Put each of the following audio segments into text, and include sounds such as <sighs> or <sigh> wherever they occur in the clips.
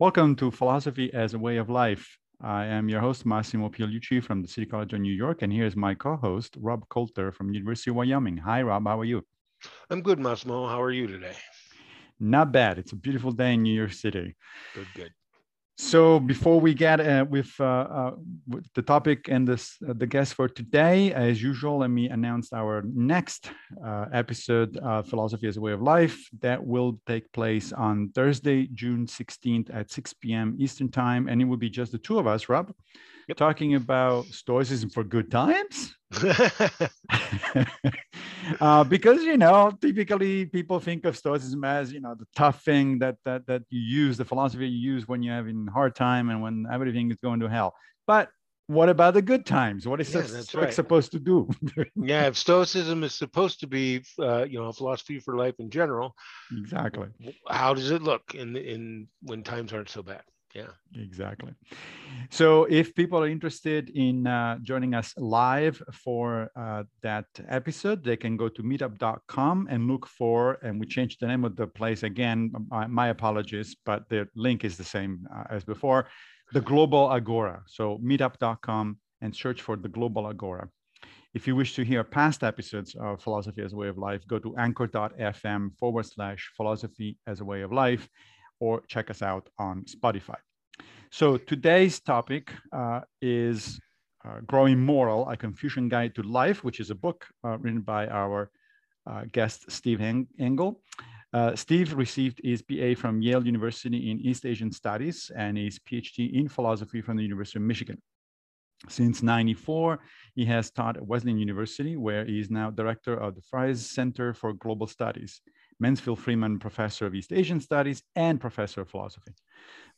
Welcome to Philosophy as a Way of Life. I am your host, Massimo Pigliucci from the City College of New York, and here's my co-host, Rob Coulter from University of Wyoming. Hi, Rob. How are you? I'm good, Massimo. How are you today? Not bad. It's a beautiful day in New York City. Good, good. So before we get uh, with, uh, uh, with, the topic and this, uh, the guest for today, as usual, let me announce our next uh, episode, Philosophy as a Way of Life, that will take place on Thursday, June 16th at 6 p.m. Eastern Time. And it will be just the two of us, Rob, yep. talking about Stoicism for good times. <laughs> <laughs> uh, because you know typically people think of stoicism as you know the tough thing that that that you use the philosophy you use when you're having hard time and when everything is going to hell but what about the good times what is yeah, stoic right. supposed to do <laughs> yeah if stoicism is supposed to be uh, you know a philosophy for life in general exactly how does it look in in when times aren't so bad yeah. Exactly. So if people are interested in uh, joining us live for uh, that episode they can go to meetup.com and look for and we changed the name of the place again. My, my apologies but the link is the same uh, as before. The global agora. So meetup.com and search for the global agora. If you wish to hear past episodes of philosophy as a way of life go to anchor.fm forward slash philosophy as a way of life or check us out on Spotify. So today's topic uh, is uh, Growing Moral, A Confucian Guide to Life, which is a book uh, written by our uh, guest, Steve Angle. Uh, Steve received his BA from Yale University in East Asian Studies and his PhD in philosophy from the University of Michigan. Since 94, he has taught at Wesleyan University, where he is now director of the Fries Center for Global Studies. Mansfield Freeman Professor of East Asian Studies and Professor of Philosophy.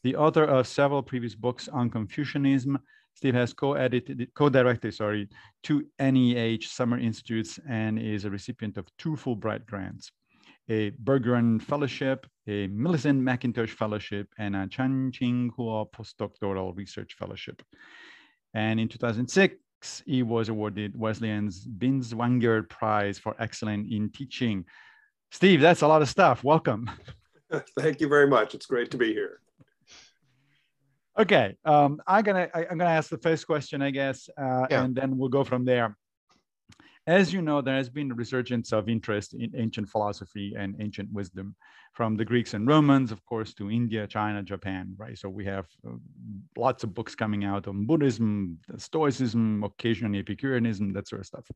The author of several previous books on Confucianism, Steve has co-edited, co-directed, sorry, two NEH Summer Institutes and is a recipient of two Fulbright grants, a Berggruen Fellowship, a Millicent McIntosh Fellowship, and a Chan Ching Hua Postdoctoral Research Fellowship. And in 2006, he was awarded Wesleyan's Binswanger Prize for Excellence in Teaching Steve, that's a lot of stuff. Welcome. <laughs> Thank you very much. It's great to be here. Okay, um, I'm gonna I, am gonna ask the first question, I guess, uh, yeah. and then we'll go from there. As you know, there has been a resurgence of interest in ancient philosophy and ancient wisdom, from the Greeks and Romans, of course, to India, China, Japan, right? So we have uh, lots of books coming out on Buddhism, Stoicism, occasionally Epicureanism, that sort of stuff.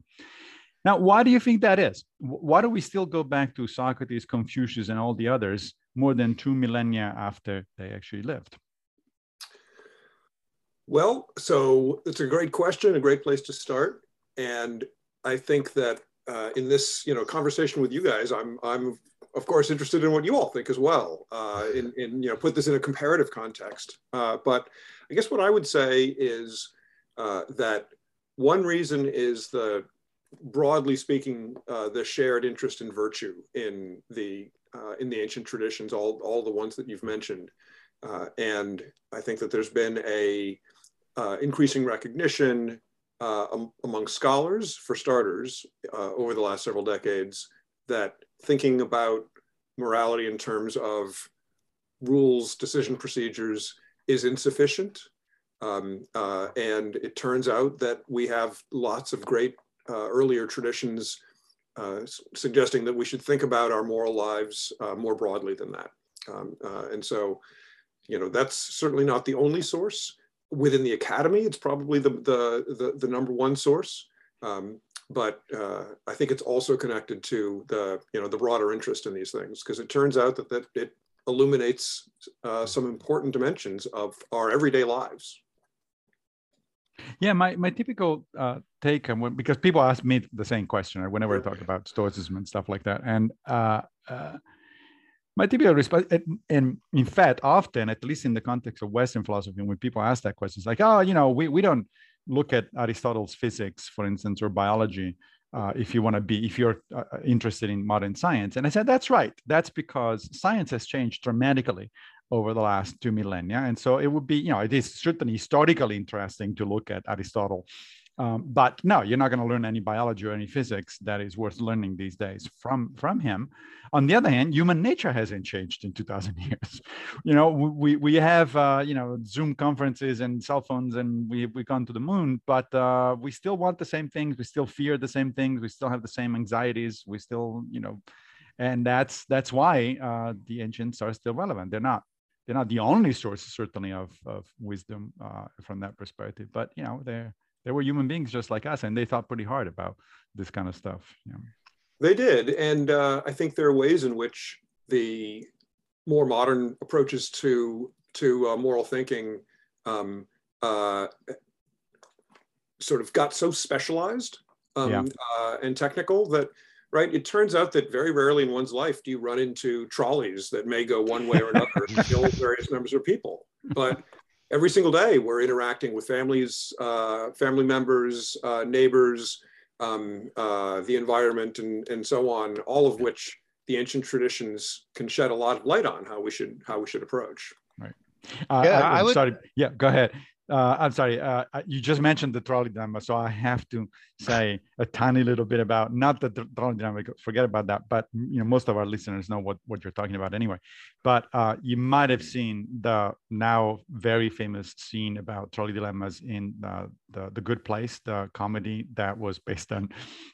Now, why do you think that is? Why do we still go back to Socrates, Confucius, and all the others more than two millennia after they actually lived? Well, so it's a great question, a great place to start. And I think that uh, in this, you know, conversation with you guys, I'm, I'm of course interested in what you all think as well. Uh, in, in, you know, put this in a comparative context. Uh, but I guess what I would say is uh, that one reason is the broadly speaking, uh, the shared interest in virtue in the uh, in the ancient traditions, all all the ones that you've mentioned, uh, and I think that there's been a uh, increasing recognition uh, among scholars, for starters, uh, over the last several decades, that thinking about morality in terms of rules, decision procedures is insufficient. Um, and it turns out that we have lots of great uh, earlier traditions uh, suggesting that we should think about our moral lives uh, more broadly than that. Um, and so, you know, that's certainly not the only source. Within the academy, it's probably the, the, the, the number one source. Um, but uh, I think it's also connected to the you know the broader interest in these things because it turns out that, that it illuminates uh, some important dimensions of our everyday lives. Yeah, my, my typical uh, take, and because people ask me the same question whenever I talk about Stoicism and stuff like that, and uh, uh, my typical response, and in fact, often, at least in the context of Western philosophy, when people ask that question, it's like, oh, you know, we, we don't look at Aristotle's physics, for instance, or biology. Uh, if you want to be, if you're uh, interested in modern science. And I said, that's right. That's because science has changed dramatically over the last two millennia. And so it would be, you know, it is certainly historically interesting to look at Aristotle Um, but no, you're not going to learn any biology or any physics that is worth learning these days from from him. On the other hand, human nature hasn't changed in 2,000 <laughs> years. You know, we we have uh, you know Zoom conferences and cell phones, and we we've gone to the moon, but uh, we still want the same things. We still fear the same things. We still have the same anxieties. We still you know, and that's that's why uh, the ancients are still relevant. They're not they're not the only source certainly of of wisdom uh, from that perspective, but you know they're they were human beings just like us, and they thought pretty hard about this kind of stuff. Yeah. They did, and uh, I think there are ways in which the more modern approaches to to uh, moral thinking um, uh, sort of got so specialized um, yeah. Uh, and technical that right it turns out that very rarely in one's life do you run into trolleys that may go one way or another and kill <laughs> various numbers of people but every single day we're interacting with families, uh, family members, uh, neighbors, um, uh, the environment, and, and so on, all of which the ancient traditions can shed a lot of light on how we should how we should approach. Right. Uh, yeah, I, I would, sorry. Yeah, go ahead uh, I'm sorry, uh, you just mentioned the trolley dilemma, so I have to say a tiny little bit about not the trolley dilemma. Forget about that, but you know most of our listeners know what what you're talking about anyway. But uh, you might have seen the now very famous scene about trolley dilemmas in the the Good Place, the comedy that was based on,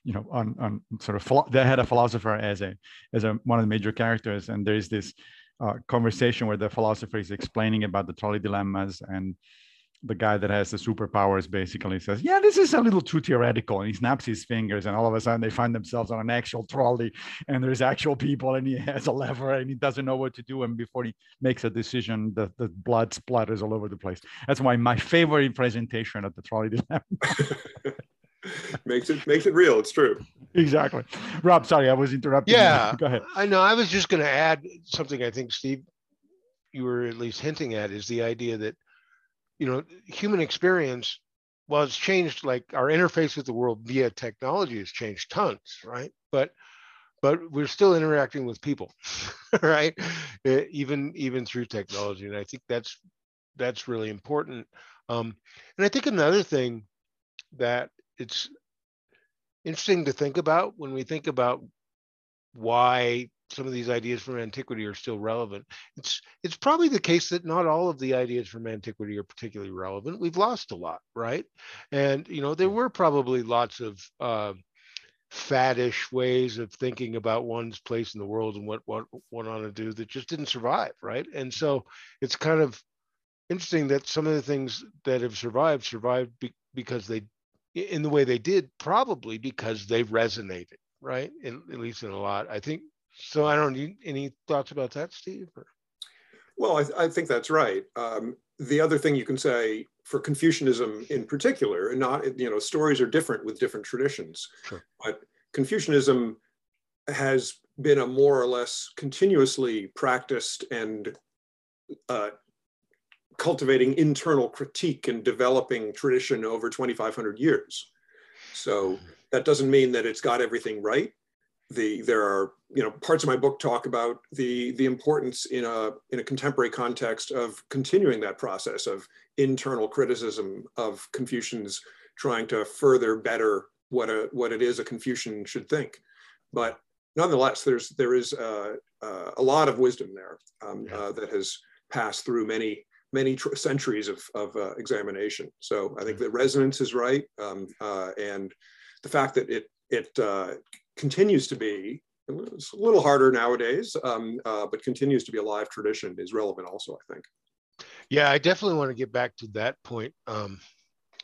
you know, on on sort of they had a philosopher as a as a one of the major characters, and there is this uh, conversation where the philosopher is explaining about the trolley dilemmas and the guy that has the superpowers basically says, "Yeah, this is a little too theoretical," and he snaps his fingers, and all of a sudden they find themselves on an actual trolley, and there's actual people, and he <laughs> has a lever, and he doesn't know what to do, and before he makes a decision, the, the blood splatters all over the place. That's why my favorite presentation of the trolley dilemma. <laughs> <laughs> makes it makes it real. It's true. Exactly. Rob, sorry, I was interrupting. Yeah, you. go ahead. I know. I was just going to add something. I think Steve, you were at least hinting at, is the idea that you know, human experience, well, it's changed like our interface with the world via technology has changed tons, right? But but we're still interacting with people, <laughs> right? Even even through technology, and I think that's that's really important. Um, and I think another thing that it's interesting to think about when we think about why some of these ideas from antiquity are still relevant. It's it's probably the case that not all of the ideas from antiquity are particularly relevant. We've lost a lot, right? And you know there were probably lots of uh, faddish ways of thinking about one's place in the world and what what one ought to do that just didn't survive, right? And so it's kind of interesting that some of the things that have survived survived be, because they in the way they did probably because they resonated right in, at least in a lot i think so I don't need any thoughts about that, Steve? Or? Well, I, th- I, think that's right. Um, the other thing you can say for Confucianism in particular, and not, you know, stories are different with different traditions, sure. but Confucianism has been a more or less continuously practiced and uh, cultivating internal critique and developing tradition over 2,500 years. So that doesn't mean that it's got everything right, the there are you know parts of my book talk about the the importance in a in a contemporary context of continuing that process of internal criticism of Confucians trying to further better what a what it is a Confucian should think, but nonetheless there's there is uh, a lot of wisdom there um, yeah. uh, that has passed through many many centuries of, of uh, examination. So I think the resonance is right, um, uh, and the fact that it it uh, continues to be it's a little harder nowadays, um, uh, but continues to be a live tradition is relevant also, I think. Yeah, I definitely want to get back to that point um,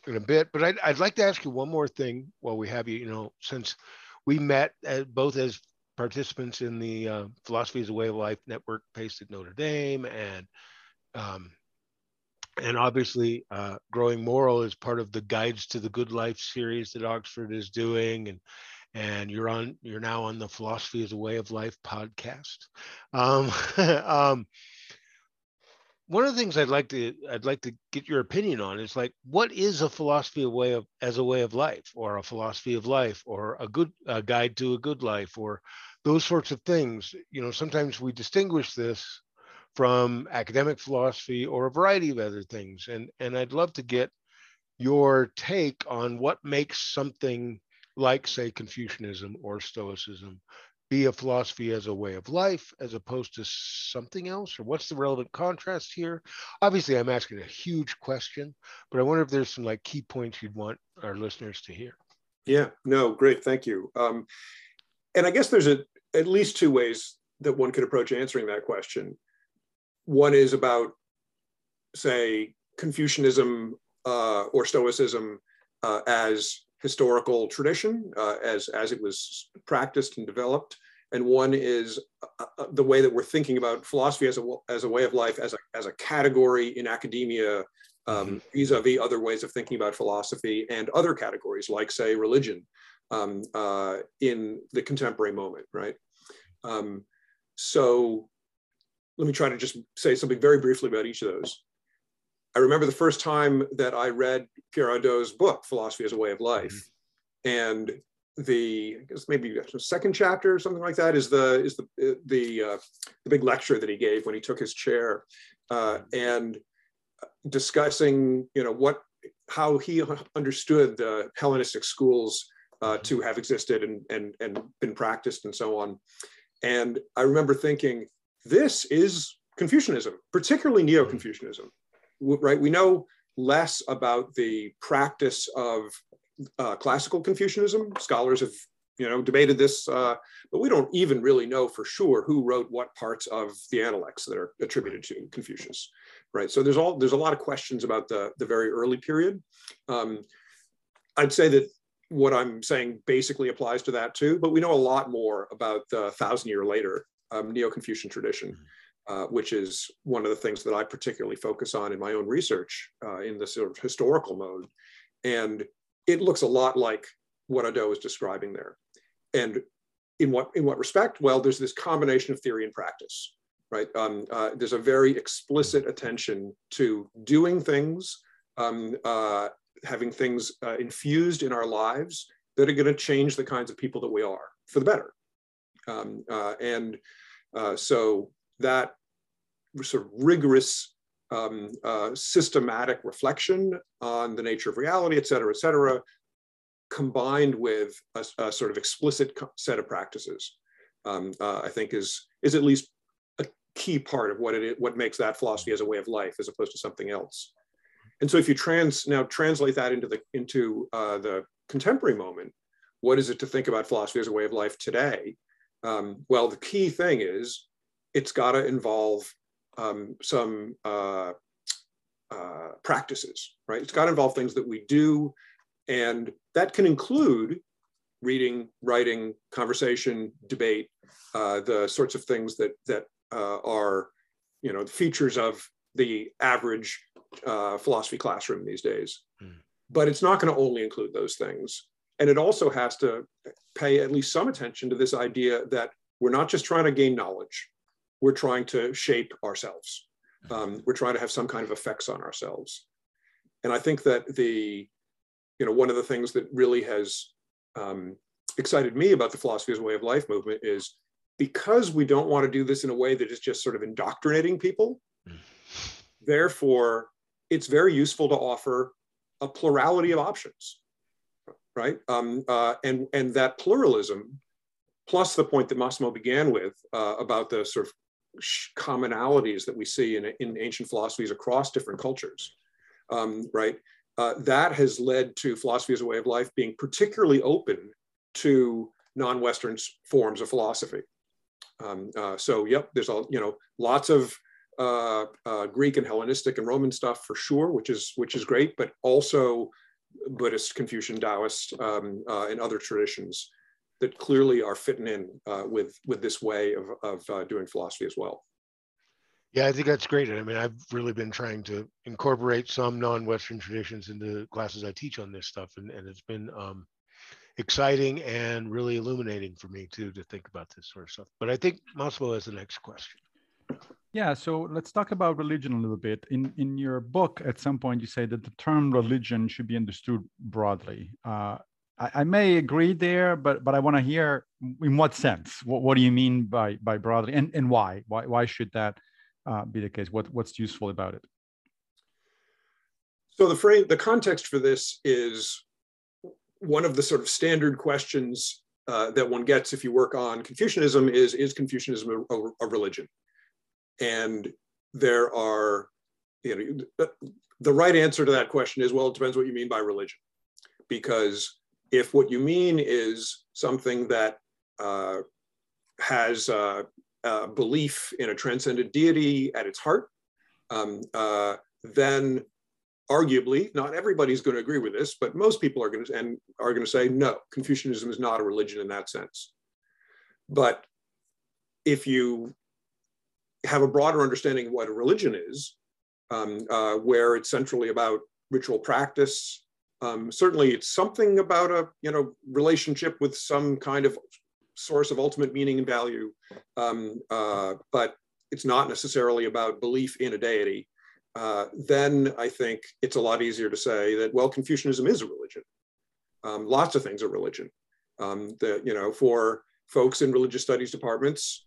in a bit, but I'd, I'd like to ask you one more thing while we have you, you know, since we met as, both as participants in the uh, Philosophy as a Way of Life network based at Notre Dame and um, and obviously uh, growing moral is part of the guides to the good life series that oxford is doing and and you're on you're now on the philosophy as a way of life podcast. Um, <laughs> um, one of the things i'd like to i'd like to get your opinion on is like what is a philosophy of way of as a way of life or a philosophy of life or a good a guide to a good life or those sorts of things? You know sometimes we distinguish this from academic philosophy or a variety of other things and and i'd love to get your take on what makes something like, say, Confucianism or Stoicism be a philosophy as a way of life as opposed to something else? Or what's the relevant contrast here? Obviously, I'm asking a huge question, but I wonder if there's some like key points you'd want our listeners to hear. Yeah, no, great, thank you. Um, and I guess there's a, at least two ways that one could approach answering that question. One is about, say, Confucianism uh, or Stoicism uh, as historical tradition, uh, as, as it was practiced and developed. And one is uh, uh, the way that we're thinking about philosophy as a, as a way of life, as a, as a category in academia, um, mm-hmm. vis-a-vis other ways of thinking about philosophy and other categories like say religion um, uh, in the contemporary moment, right? Um, so let me try to just say something very briefly about each of those. I remember the first time that I read Pierre Hadot's book, Philosophy as a Way of Life. Mm-hmm. And the I guess maybe the second chapter or something like that is the is the the uh, the big lecture that he gave when he took his chair uh, and discussing you know what how he understood the Hellenistic schools uh, to have existed and, and and been practiced and so on. And I remember thinking this is Confucianism particularly neo-Confucianism right we know less about the practice of uh, classical Confucianism. Scholars have you know debated this, uh, but we don't even really know for sure who wrote what parts of the Analects that are attributed to Confucius, right? So there's all there's a lot of questions about the the very early period. Um, I'd say that what I'm saying basically applies to that too, but we know a lot more about the thousand year later um, Neo-Confucian tradition. Uh, which is one of the things that I particularly focus on in my own research uh, in the sort of historical mode. And it looks a lot like what Hadot is describing there. And in what, in what respect? Well, there's this combination of theory and practice, right? Um, uh, there's a very explicit attention to doing things, um, uh, having things uh, infused in our lives that are going to change the kinds of people that we are for the better. Um, and so that sort of rigorous um, uh, systematic reflection on the nature of reality, et cetera, et cetera, combined with a, a sort of explicit set of practices, um, uh, I think is, is at least a key part of what it what makes that philosophy as a way of life as opposed to something else. And so if you trans now translate that into the into uh, the contemporary moment, what is it to think about philosophy as a way of life today? Um, well, the key thing is it's got to involve um, some uh, uh, practices, right? It's got to involve things that we do, and that can include reading, writing, conversation, debate, uh, the sorts of things that that uh, are, you know, features of the average uh, philosophy classroom these days. Mm. But it's not going to only include those things, and it also has to pay at least some attention to this idea that we're not just trying to gain knowledge we're trying to shape ourselves. Um, we're trying to have some kind of effects on ourselves. And I think that the, you know, one of the things that really has um, excited me about the philosophy as a way of life movement is because we don't want to do this in a way that is just sort of indoctrinating people. Therefore, it's very useful to offer a plurality of options, right? Um, uh, and and that pluralism, plus the point that Massimo began with uh, about the sort of commonalities that we see in, in ancient philosophies across different cultures, um, right? Uh, that has led to philosophy as a way of life being particularly open to non-Western forms of philosophy. Um, uh, so, yep, there's all you know, lots of uh, uh, Greek and Hellenistic and Roman stuff for sure, which is which is great, but also Buddhist, Confucian, Taoist, um, uh, and other traditions that clearly are fitting in uh, with with this way of, of uh, doing philosophy as well. Yeah, I think that's great. I mean, I've really been trying to incorporate some non-Western traditions into classes I teach on this stuff, and, and it's been um, exciting and really illuminating for me too to think about this sort of stuff. But I think Massimo has the next question. Yeah, so let's talk about religion a little bit. In in your book, at some point, you say that the term religion should be understood broadly. Uh, I, I may agree there, but but I want to hear in what sense. What, what do you mean by by broadly, and and why? Why why should that uh, be the case? What what's useful about it? So the frame, the context for this is one of the sort of standard questions uh, that one gets if you work on Confucianism is, is Confucianism a, a, a religion? And there are, you know, the right answer to that question is, well, it depends what you mean by religion. Because if what you mean is something that uh, has uh, belief in a transcendent deity at its heart, um, uh, then arguably, not everybody's going to agree with this, but most people are going to and are going to say no, Confucianism is not a religion in that sense. But if you have a broader understanding of what a religion is, um, uh, where it's centrally about ritual practice, um, certainly it's something about a you know relationship with some kind of source of ultimate meaning and value, um, uh, but it's not necessarily about belief in a deity uh, then I think it's a lot easier to say that, well, Confucianism is a religion. Um, lots of things are religion. Um, that, you know, for folks in religious studies departments,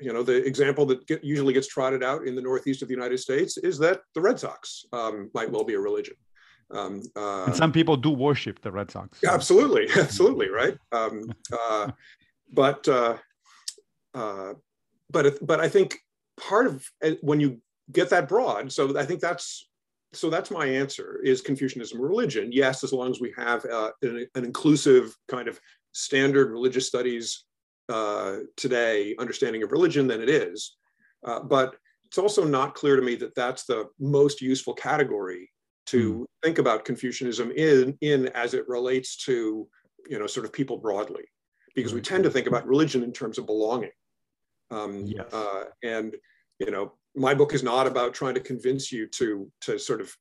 you know, the example that get, usually gets trotted out in the Northeast of the United States is that the Red Sox um, might well be a religion. Um, uh, and some people do worship the Red Sox. Absolutely, <laughs> absolutely, right. Um, uh, but uh, uh, but but I think part of uh, when you get that broad. So I think that's so that's my answer is Confucianism religion? Yes, as long as we have uh, an, an, inclusive kind of standard religious studies uh, today understanding of religion, then it is. Uh, but it's also not clear to me that that's the most useful category to mm. think about Confucianism in, in as it relates to you know sort of people broadly, because we tend to think about religion in terms of belonging. Um, yes. Uh, and you know my book is not about trying to convince you to to sort of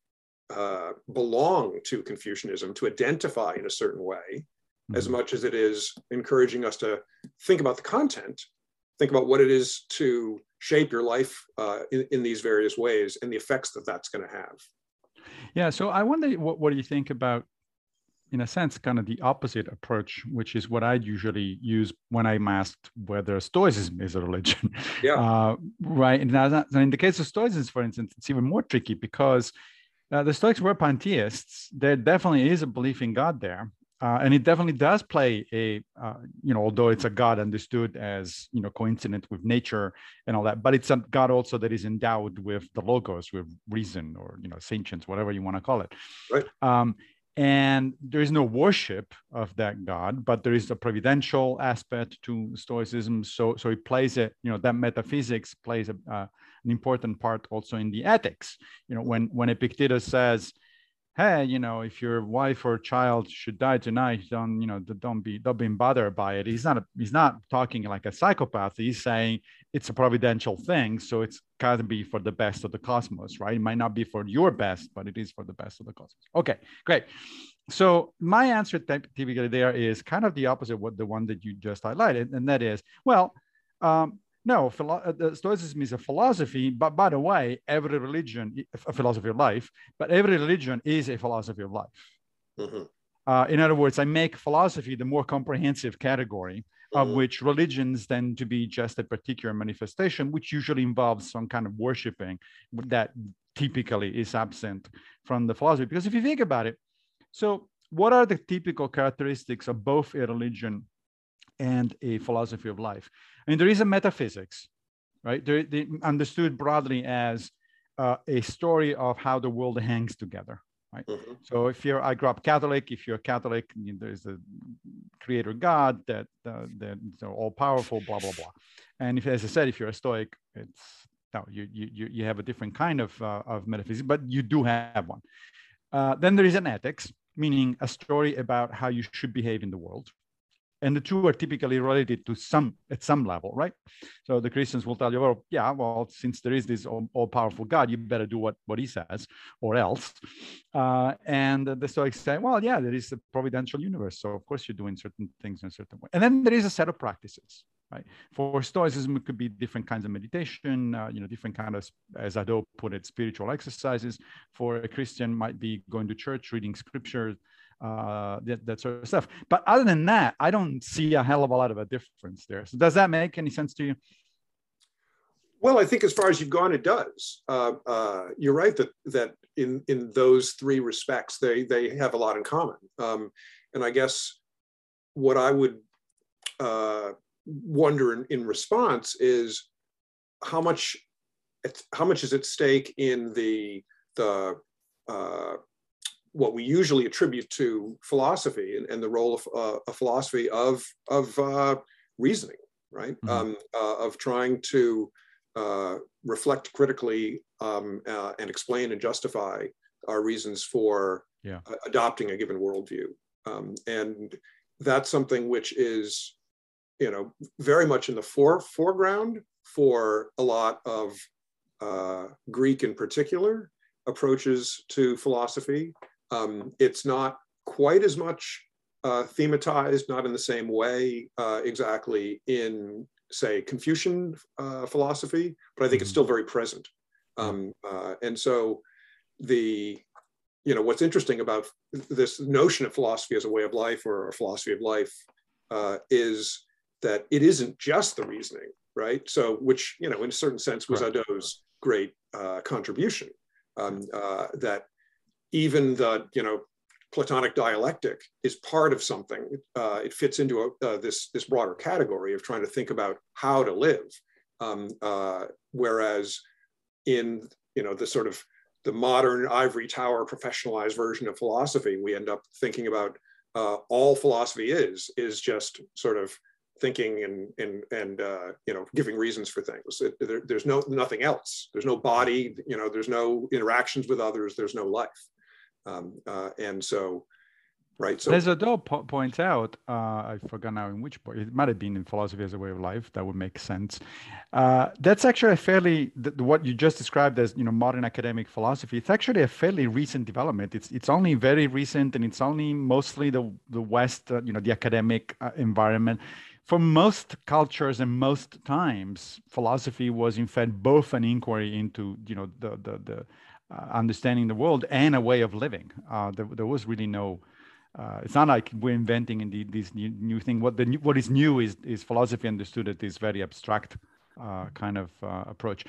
uh, belong to Confucianism, to identify in a certain way, mm-hmm. as much as it is encouraging us to think about the content, think about what it is to shape your life uh, in, in these various ways and the effects that that's going to have. Yeah. So I wonder what, what do you think about in a sense, kind of the opposite approach, which is what I usually use when I'm asked whether Stoicism is a religion. Yeah. <laughs> Uh, right. And now, in the case of Stoicism, for instance, it's even more tricky because uh, the Stoics were pantheists. There definitely is a belief in God there. Uh, and it definitely does play a, uh, you know, although it's a God understood as, you know, coincident with nature and all that, but it's a God also that is endowed with the logos, with reason or, you know, sentience, whatever you want to call it. Right. Um, and there is no worship of that god but there is a providential aspect to stoicism so so it plays a you know that metaphysics plays a, uh, an important part also in the ethics you know when when epictetus says hey you know if your wife or child should die tonight don't you know don't be don't be bothered by it. He's not a, he's not talking like a psychopath. He's saying it's a providential thing so it's got to be for the best of the cosmos right? It might not be for your best but it is for the best of the cosmos. Okay great. So my answer typically there is kind of the opposite what the one that you just highlighted and that is well um, no, philo- uh, Stoicism is a philosophy, but by the way, every religion, a philosophy of life, but every religion is a philosophy of life. Mm-hmm. Uh, in other words, I make philosophy the more comprehensive category of mm-hmm. which religions tend to be just a particular manifestation, which usually involves some kind of worshiping that typically is absent from the philosophy. Because if you think about it, so what are the typical characteristics of both a religion and a philosophy of life? I mean, there is a metaphysics, right? They're, they're understood broadly as uh, a story of how the world hangs together, right? Mm-hmm. So if you're, I grew up Catholic. If you're Catholic, you know, there's a creator God that uh, that all powerful, blah blah blah. And if, as I said, if you're a Stoic, it's no, you you you have a different kind of uh, of metaphysics, but you do have one. Uh, then there is an ethics, meaning a story about how you should behave in the world, and the two are typically related to some at some level right? So the christians will tell you well yeah well since there is this all-powerful god you better do what, what he says or else. Uh, and the stoics say well yeah there is a providential universe so of course you're doing certain things in a certain way. And then there is a set of practices right? For stoicism it could be different kinds of meditation uh, you know different kind of as Hadot put it spiritual exercises. For a christian might be going to church reading scripture uh, that, that sort of stuff. But other than that, I don't see a hell of a lot of a difference there. So does that make any sense to you? Well, I think as far as you've gone, it does. Uh, uh, you're right that that in in those three respects, they they have a lot in common. Um, and I guess what I would uh, wonder in, in response is how much how much is at stake in the the uh, what we usually attribute to philosophy and, and the role of uh, a philosophy of of uh, reasoning, right? Mm-hmm. Um, uh, of trying to uh, reflect critically um, uh, and explain and justify our reasons for yeah. adopting a given worldview, um, and that's something which is, you know, very much in the fore, foreground for a lot of uh, Greek in particular approaches to philosophy. Um, it's not quite as much uh, thematized, not in the same way uh, exactly in, say, Confucian uh, philosophy, but I think mm-hmm. it's still very present. Um, uh, and so the, you know, what's interesting about this notion of philosophy as a way of life or a philosophy of life uh, is that it isn't just the reasoning, right? So, which, you know, in a certain sense was right. Great uh, contribution. Um, uh, that even the you know Platonic dialectic is part of something. Uh, it fits into a, uh, this this broader category of trying to think about how to live. Um, uh, whereas in you know the sort of the modern ivory tower professionalized version of philosophy, we end up thinking about uh, all philosophy is is just sort of thinking and and and uh, you know giving reasons for things. It, there, there's no nothing else. There's no body. You know, there's no interactions with others. There's no life. Um, uh, and so, right. So as Hadot po- points out, uh, I forgot now in which point. It might have been in philosophy as a way of life. That would make sense. Uh, that's actually a fairly what you just described as you know modern academic philosophy. It's actually a fairly recent development. It's it's only very recent, and it's only mostly the the West. Uh, you know, the academic uh, environment for most cultures and most times, philosophy was in fact both an inquiry into you know the the, the uh, understanding the world and a way of living. Uh, there, there was really no. Uh, it's not like we're inventing in the, this new, new thing. What the new, what is new is is philosophy understood at this very abstract uh, kind of uh, approach.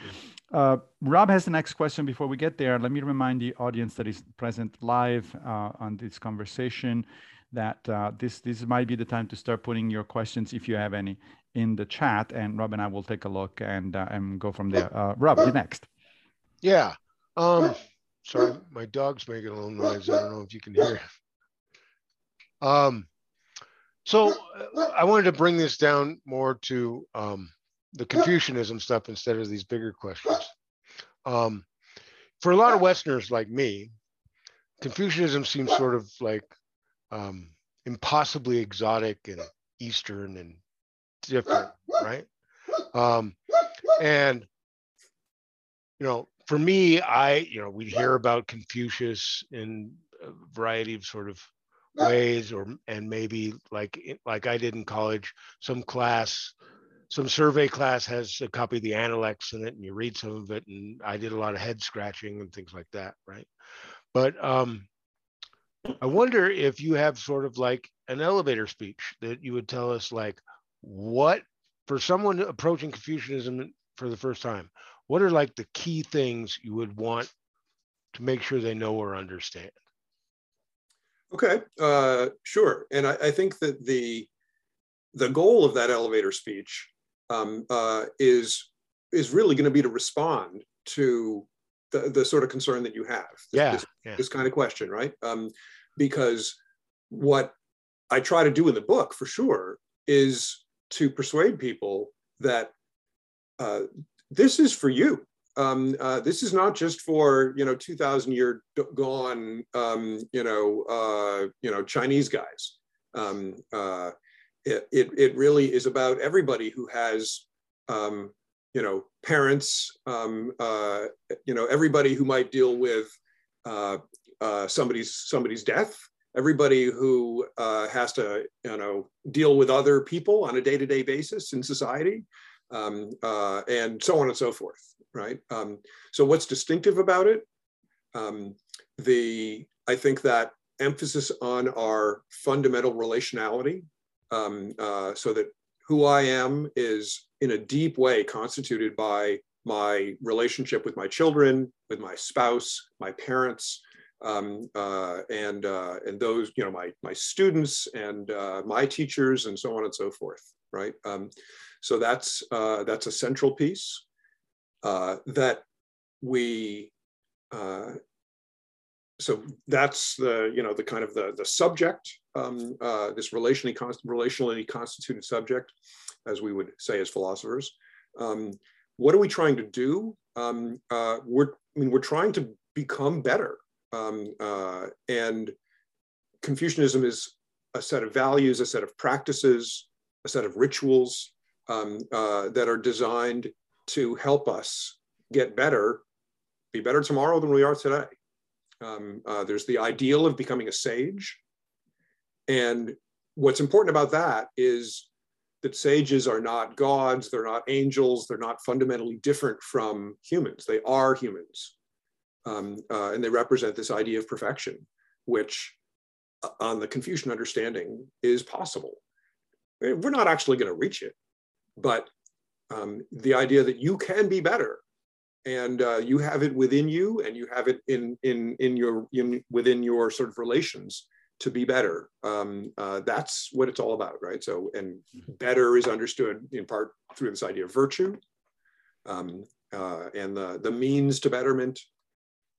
Uh, Rob has the next question before we get there. Let me remind the audience that is present live on this conversation that this this might be the time to start putting your questions if you have any in the chat, and Rob and I will take a look and and go from there. Rob, you next. Yeah. Um, sorry, my dog's making a little noise. I don't know if you can hear. Um, so uh, I wanted to bring this down more to um, the Confucianism stuff instead of these bigger questions. Um, for a lot of Westerners like me, Confucianism seems sort of like um, impossibly exotic and Eastern and different, right? Um, and you know, for me, I you know, we'd hear about Confucius in a variety of sort of ways, or and maybe like like I did in college, some class, some survey class has a copy of the Analects in it, and you read some of it, and I did a lot of head scratching and things like that, right? But um, I wonder if you have sort of like an elevator speech that you would tell us, like, what for someone approaching Confucianism for the first time, what are like the key things you would want to make sure they know or understand? Okay, uh, sure. And I, I, think that the the goal of that elevator speech um, uh, is is really going to be to respond to the, the sort of concern that you have. Yeah this, yeah. this kind of question, right? Um, because what I try to do in the book for sure is to persuade people that uh, this is for you. Um, uh, this is not just for you know 2,000 year gone um, you know uh, you know Chinese guys. Um, uh, it, it, it really is about everybody who has um, you know parents um, uh, you know everybody who might deal with uh, uh, somebody's somebody's death everybody who uh, has to you know deal with other people on a day-to-day basis in society um, uh, and so on and so forth right um, so what's distinctive about it um, the i think that emphasis on our fundamental relationality um, uh, so that who i am is in a deep way constituted by my relationship with my children, with my spouse, my parents, um, uh, and uh, and those you know my my students and uh, my teachers and so on and so forth, right? Um, so that's uh, that's a central piece uh, that we. Uh, so that's the you know the kind of the the subject um, this relationally relationally constituted subject, as we would say as philosophers. Um, what are we trying to do? Um, we're I mean we're trying to become better um, uh, and Confucianism is a set of values, a set of practices, a set of rituals um, uh, that are designed to help us get better, be better tomorrow than we are today. Um, uh, there's the ideal of becoming a sage. And what's important about that is that sages are not gods, they're not angels, they're not fundamentally different from humans. They are humans. Um, uh, and they represent this idea of perfection, which uh, on the Confucian understanding is possible. We're not actually going to reach it, but um, the idea that you can be better and uh, you have it within you and you have it in in in your in, within your sort of relations to be better. Um, uh, that's what it's all about right? So and better is understood in part through this idea of virtue um, uh, and the the means to betterment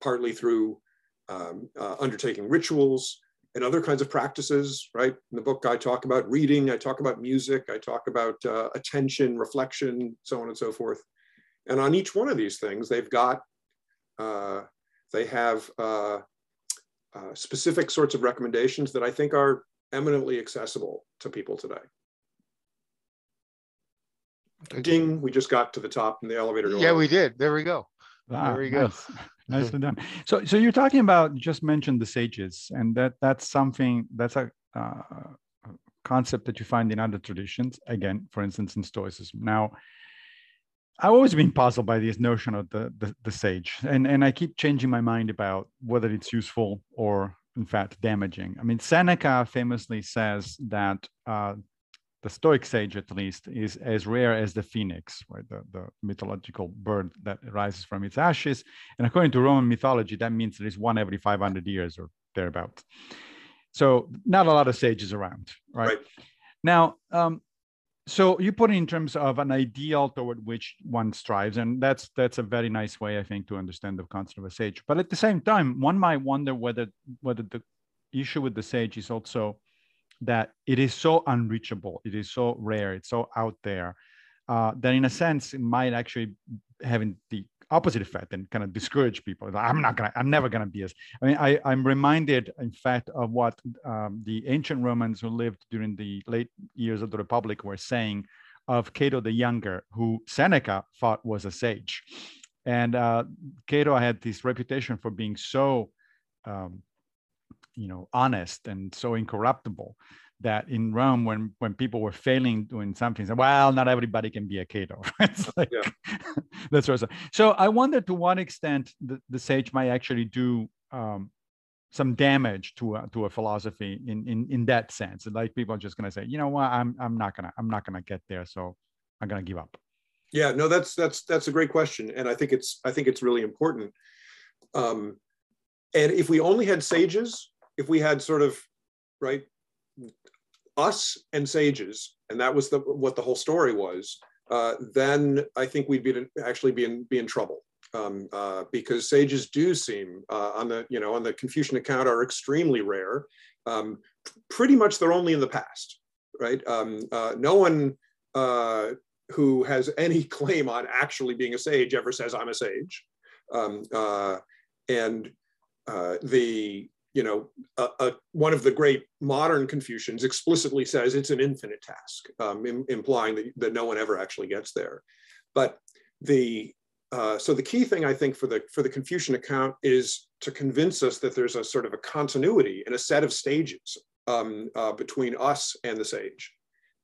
partly through um, uh, undertaking rituals and other kinds of practices, right? In the book, I talk about reading, I talk about music, I talk about uh, attention, reflection, so on and so forth. And on each one of these things, they've got, uh, they have uh, uh specific sorts of recommendations that I think are eminently accessible to people today. Ding, we just got to the top in the elevator. Yeah, we did. There we go. Wow, there we go. Nice. Nicely <laughs> done. So, so you're talking about just mentioned the sages, and that that's something that's a uh, concept that you find in other traditions. Again, for instance, in Stoicism. Now, I've always been puzzled by this notion of the, the the, sage, and and I keep changing my mind about whether it's useful or in fact damaging. I mean, Seneca famously says that uh, the Stoic sage, at least, is as rare as the phoenix, right? The, the mythological bird that rises from its ashes. And according to Roman mythology, that means there is one every 500 years or thereabouts. So not a lot of sages around, right? right. Now, um, so you put it in terms of an ideal toward which one strives, and that's that's a very nice way, I think, to understand the concept of a sage. But at the same time, one might wonder whether whether the issue with the sage is also that it is so unreachable, it is so rare, it's so out there, uh, that in a sense it might actually having the opposite effect and kind of discourage people. I'm not gonna, I'm never gonna be as. I mean, I, I'm reminded, in fact, of what um, the ancient Romans who lived during the late years of the Republic were saying of Cato the Younger, who Seneca thought was a sage, and uh, Cato had this reputation for being so um, you know honest and so incorruptible that in Rome, when when people were failing doing something, said, well, not everybody can be a Cato. <laughs> it's like yeah. <laughs> that's sort of so. I wonder to what extent the, the sage might actually do um, some damage to a, to a philosophy in in in that sense. Like people are just going to say, you know what, I'm I'm not gonna I'm not gonna get there, so I'm gonna give up. Yeah, no, that's that's that's a great question, and I think it's I think it's really important. Um, and if we only had sages, if we had sort of right us and sages and that was the what the whole story was uh, then i think we'd be actually be in be in trouble. Um, uh, because sages do seem uh, on the you know on the confucian account are extremely rare um, pretty much they're only in the past right? Um, uh, no one uh, who has any <laughs> claim on actually being a sage ever says i'm a sage. Um, uh, and the you know, a, a, one of the great modern Confucians explicitly says it's an infinite task, um, Im, implying that, that no one ever actually gets there. But the uh, so the key thing I think for the for the Confucian account is to convince us that there's a sort of a continuity and a set of stages um, uh, between us and the sage,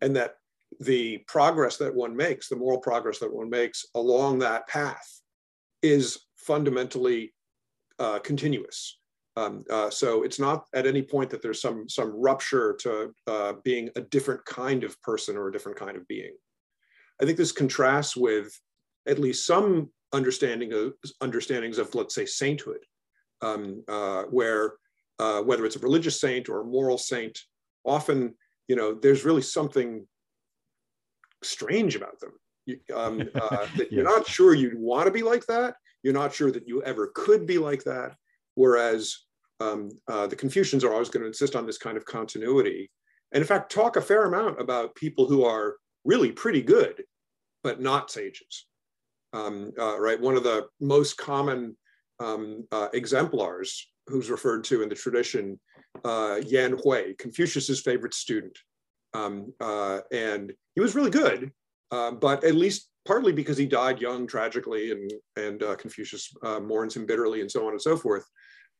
and that the progress that one makes, the moral progress that one makes along that path, is fundamentally uh, continuous. Um, uh, so it's not at any point that there's some some rupture to uh, being a different kind of person or a different kind of being. I think this contrasts with at least some understanding of understandings of, let's say, sainthood, um, uh, where uh, whether it's a religious saint or a moral saint, often you know there's really something strange about them. You, um, <laughs> uh, that you're not sure you want to be like that. You're not sure that you ever could be like that. Whereas um, uh, the Confucians are always going to insist on this kind of continuity, and in fact, talk a fair amount about people who are really pretty good, but not sages. Um, uh, right, one of the most common um, uh, exemplars who's referred to in the tradition, uh, Yan Hui, Confucius's favorite student, um, uh, and he was really good, uh, but at least partly because he died young tragically, and and Confucius mourns him bitterly, and so on and so forth.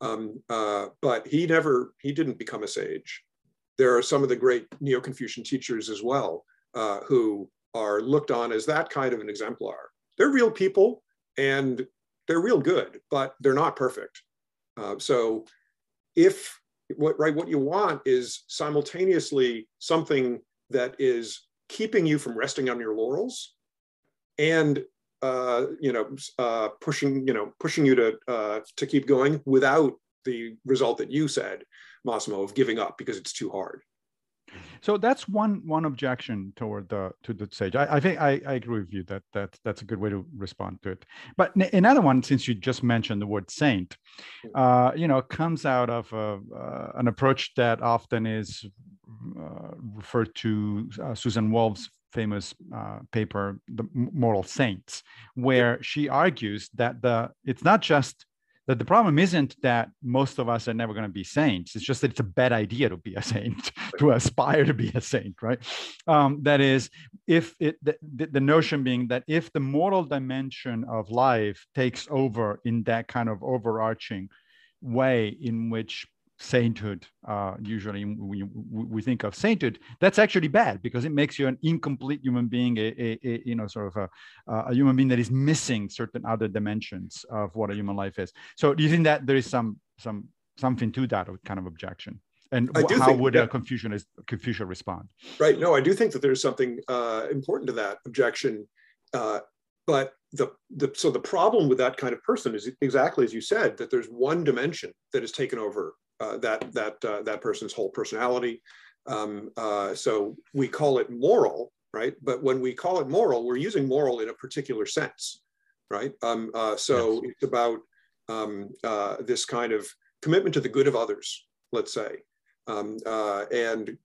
Um, but he never, he didn't become a sage there are some of the great Neo-Confucian teachers as well uh, who are looked on as that kind of an exemplar. They're real people and they're real good, but they're not perfect. Uh, so if what right what you want is simultaneously something that is keeping you from resting on your laurels and uh, you know uh, pushing you know pushing you to uh, to keep going without the result that you said Massimo of giving up because it's too hard. So that's one one objection toward the to the sage. I, I think I, I, agree with you that that that's a good way to respond to it. But another one, since you just mentioned the word saint, uh, you know, comes out of a, uh, an approach that often is uh, referred to uh, Susan Wolf's famous uh, paper, "The Moral Saints," where she argues that the it's not just that the problem isn't that most of us are never going to be saints. It's just that it's a bad idea to be a saint, <laughs> to aspire to be a saint, right? Um, that is, if it the, the notion being that if the moral dimension of life takes over in that kind of overarching way in which sainthood uh, usually we, we think of sainthood that's actually bad because it makes you an incomplete human being a, a, a you know sort of a, a, human being that is missing certain other dimensions of what a human life is. So do you think that there is some some something to that kind of objection? And how think, would yeah. a confucianist confucian respond? Right. No i do think that there's something uh, important to that objection uh, but the, the so the problem with that kind of person is exactly as you said that there's one dimension that is taken over that that uh, that person's whole personality. Um, uh, so we call it moral, right? But when we call it moral, we're using moral in a particular sense, right? Um, uh, so yes. it's about um, uh, this kind of commitment to the good of others, let's say, um, and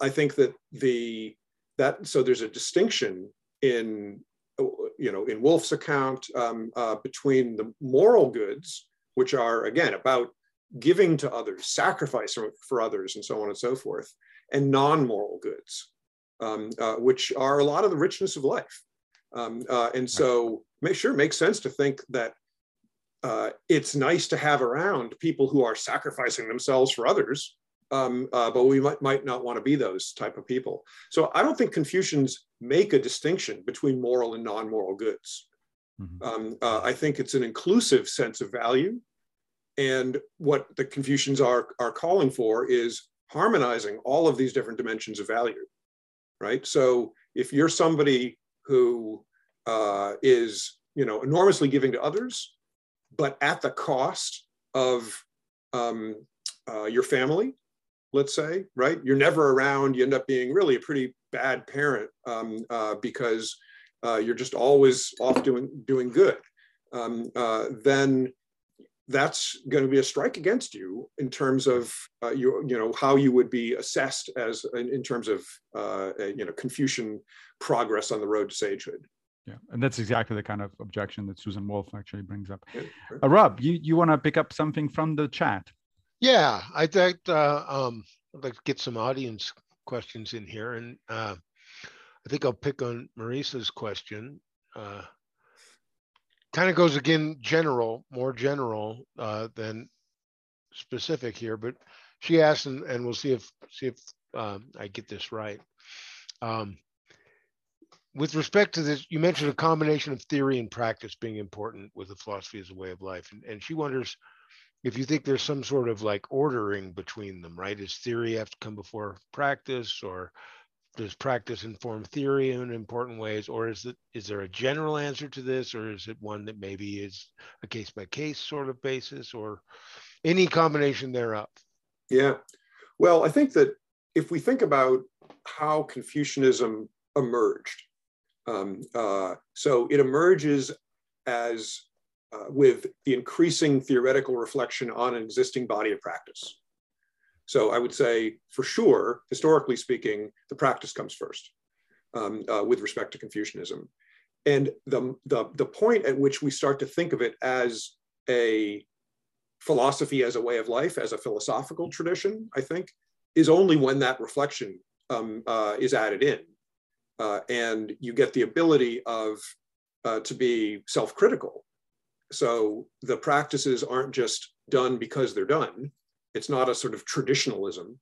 I think that the that so there's a distinction in you know in Wolf's account um, between the moral goods, which are again about giving to others, sacrifice for others, and so on and so forth, and non moral goods, um, uh, which are a lot of the richness of life. Um, uh, and so, make sure it makes sense to think that uh, it's nice to have around people who are sacrificing themselves for others, um, uh, but we might, might not want to be those type of people. So, I don't think Confucians make a distinction between moral and non moral goods. Mm-hmm. Um, uh, I think it's an inclusive sense of value and what the Confucians are, are calling for is harmonizing all of these different dimensions of value, right? So if you're somebody who uh, is, you know, enormously giving to others, but at the cost of um, uh, your family, let's say, right? You're never around. You end up being really a pretty bad parent um, uh, because uh, you're just always off doing doing good. Um, uh, then that's going to be a strike against you in terms of uh, you, you know how you would be assessed as in, in terms of uh, you know Confucian progress on the road to sagehood. Yeah, and that's exactly the kind of objection that Susan Wolf actually brings up. Yeah, sure. uh, Rob, you you want to pick up something from the chat? Yeah, I think uh, um, I'd like to get some audience questions in here, and uh, I think I'll pick on Marissa's question. Kind of goes again general, more general uh, than specific here, but she asked, and, and we'll see if see if um, I get this right. Um, with respect to this, you mentioned a combination of theory and practice being important with the philosophy as a way of life, and, and she wonders if you think there's some sort of like ordering between them, right? Is theory have to come before practice, or does practice inform theory in important ways, or is it is there a general answer to this, or is it one that maybe is a case by case sort of basis, or any combination thereof? Yeah, well, I think that if we think about how Confucianism emerged, um, uh, so it emerges as uh, with the increasing theoretical reflection on an existing body of practice. So I would say, for sure, historically speaking, the practice comes first um, uh, with respect to Confucianism. And the, the, the point at which we start to think of it as a philosophy as a way of life, as a philosophical tradition, I think, is only when that reflection um, uh, is added in. Uh, and you get the ability of uh, to be self-critical. So the practices aren't just done because they're done, it's not a sort of traditionalism.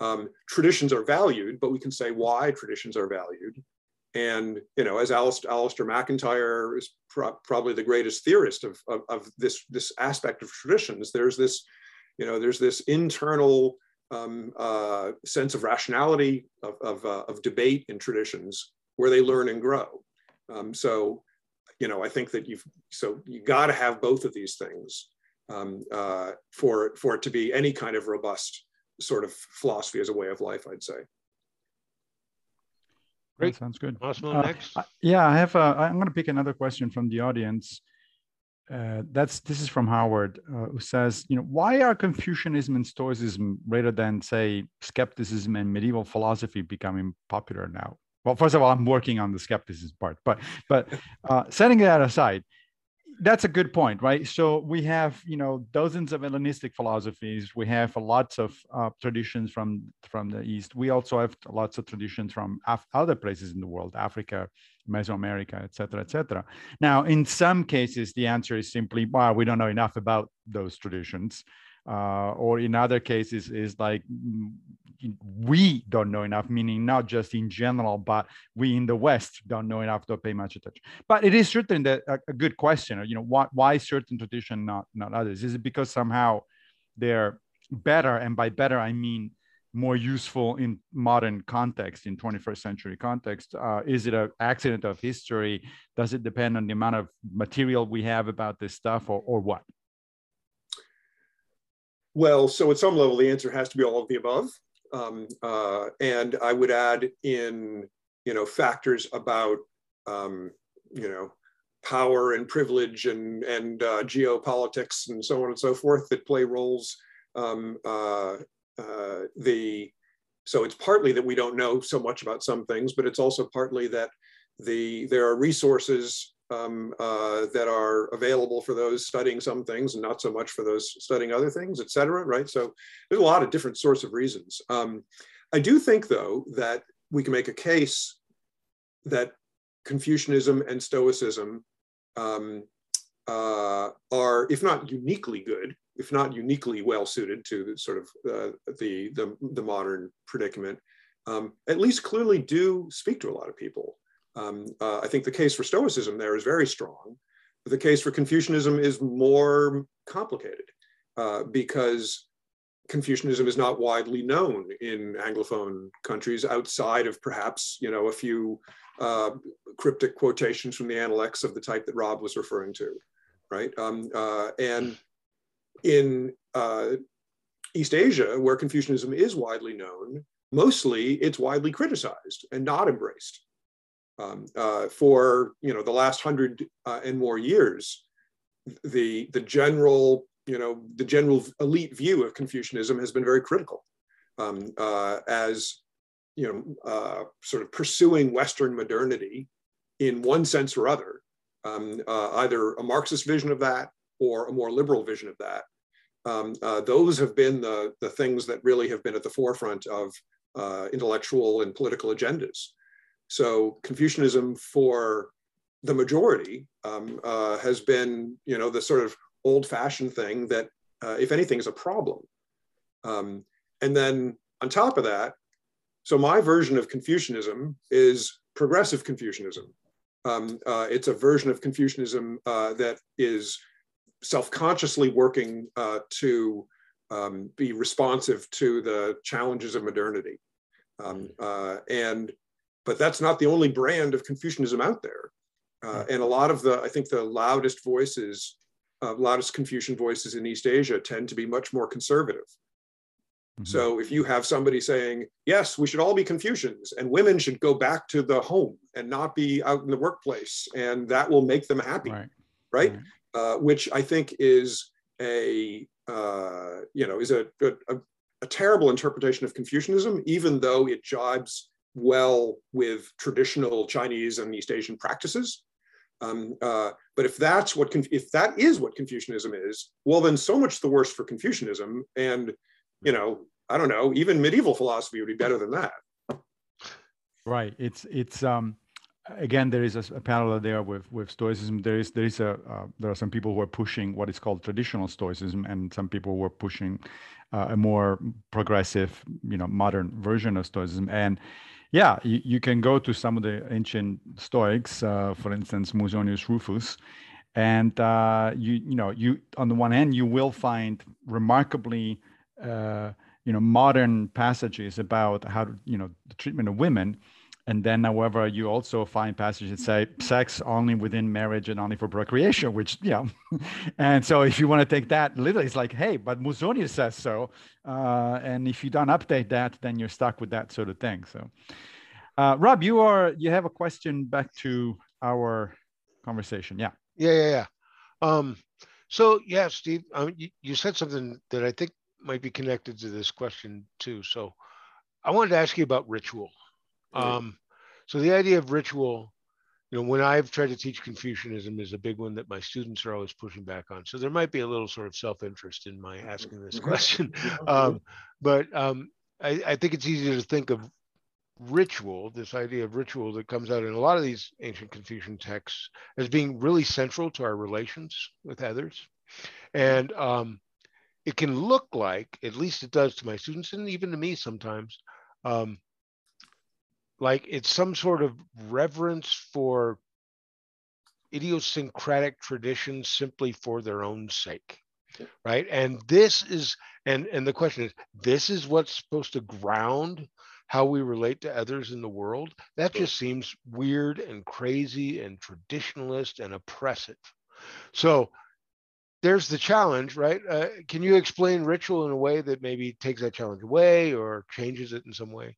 Um, traditions are valued, but we can say why traditions are valued. And you know, as Alasdair, Alasdair MacIntyre is pro probably the greatest theorist of, of, of, this, this aspect of traditions, there's this, you know, there's this internal um, uh, sense of rationality, of, of, uh, of, debate in traditions where they learn and grow. Um, so, you know, I think that you've, so you got to have both of these things um, uh, for, for it to be any kind of robust sort of philosophy as a way of life, I'd say. Great, that sounds good. Awesome. Uh, next. yeah, I have. A, I'm going to pick another question from the audience. Uh, that's this is from Howard, uh, who says, you know, why are Confucianism and Stoicism, rather than say skepticism and medieval philosophy, becoming popular now? Well, first of all, I'm working on the skepticism part, but but uh, setting that aside, that's a good point, right? So we have, you know, dozens of Hellenistic philosophies. We have lots of uh, traditions from from the East. We also have lots of traditions from Af- other places in the world, Africa, Mesoamerica, et cetera, et cetera. Now, in some cases, the answer is simply, well, we don't know enough about those traditions uh, or in other cases is like we don't know enough meaning not just in general but we in the west don't know enough to pay much attention. But it is certainly a, a good question you know why, why certain tradition not not others? Is it because somehow they're better? And by better i mean more useful in modern context in 21st century context. Uh, is it an accident of history? Does it depend on the amount of material we have about this stuff or, or what? Well, so at some level, the answer has to be all of the above. Um, uh, and I would add in, you know, factors about, um, you know, power and privilege and, and uh, geopolitics and so on and so forth that play roles. Um, uh, uh the so it's partly that we don't know so much about some things, but it's also partly that the there are resources um, uh, that are available for those studying some things and not so much for those studying other things, et cetera, right? So there's a lot of different sorts of reasons. Um, I do think, though, that we can make a case that Confucianism and Stoicism um, uh, are, if not uniquely good, if not uniquely well suited to sort of uh, the, the, the, modern predicament, um, at least clearly do speak to a lot of people. Um, uh, I think the case for Stoicism there is very strong. The case for Confucianism is more complicated uh, because Confucianism is not widely known in Anglophone countries outside of perhaps you know a few uh, cryptic quotations from the Analects of the type that Rob was referring to, right? Um, uh, and in uh, East Asia, where Confucianism is widely known, mostly it's widely criticized and not embraced um, uh, for you know the last hundred uh, and more years, the the general you know the general elite view of Confucianism has been very critical um, uh, as you know uh, sort of pursuing Western modernity in one sense or other, um, uh, either a Marxist vision of that or a more liberal vision of that. Um, uh, those have been the, the things that really have been at the forefront of intellectual and political agendas. So Confucianism for the majority um, uh, has been, you know, the sort of old-fashioned thing that, uh, if anything, is a problem. Um, and then on top of that, so my version of Confucianism is progressive Confucianism. Um, uh, it's a version of Confucianism uh, that is self-consciously working uh, to um, be responsive to the challenges of modernity. Um, uh, and but that's not the only brand of Confucianism out there. Uh, and a lot of the, I think the loudest voices, uh, loudest Confucian voices in East Asia tend to be much more conservative. Mm-hmm. So if you have somebody saying, yes, we should all be Confucians and women should go back to the home and not be out in the workplace, and that will make them happy, right? right? right. Uh, which I think is a, uh, you know, is a, a, a terrible interpretation of Confucianism, even though it jibes well with traditional Chinese and East Asian practices. Um, uh, but if that's what if that is what Confucianism is, well, then so much the worse for Confucianism. And you know, I don't know, even medieval philosophy would be better than that. Right. It's it's um again there is a, a parallel there with with Stoicism. There is there is a uh, there are some people who are pushing what is called traditional Stoicism, and some people who are pushing uh, a more progressive, you know, modern version of Stoicism. And yeah, you, you can go to some of the ancient Stoics, uh, for instance, Musonius Rufus, and uh, you you know you on the one hand you will find remarkably uh, you know modern passages about how you know the treatment of women and then however you also find passages that say sex only within marriage and only for procreation which know <laughs> and so if you want to take that literally it's like hey but musonius says so uh, and if you don't update that then you're stuck with that sort of thing so uh, rob you are you have a question back to our conversation yeah yeah yeah yeah um, so yeah steve um, you, you said something that i think might be connected to this question too. So I wanted to ask you about ritual. Um, so the idea of ritual, you know, when I've tried to teach Confucianism is a big one that my students are always pushing back on. So there might be a little sort of self-interest in my asking this mm-hmm. question. <laughs> Um, but um, I, I think it's easy to think of ritual, this idea of ritual that comes out in a lot of these ancient Confucian texts as being really central to our relations with others. And um, it can look like, at least it does to my students and even to me sometimes, um, like it's some sort of reverence for idiosyncratic traditions simply for their own sake right? And this is and and the question is this is what's supposed to ground how we relate to others in the world? That just seems weird and crazy and traditionalist and oppressive. So there's the challenge, right? Uh, can you explain ritual in a way that maybe takes that challenge away or changes it in some way?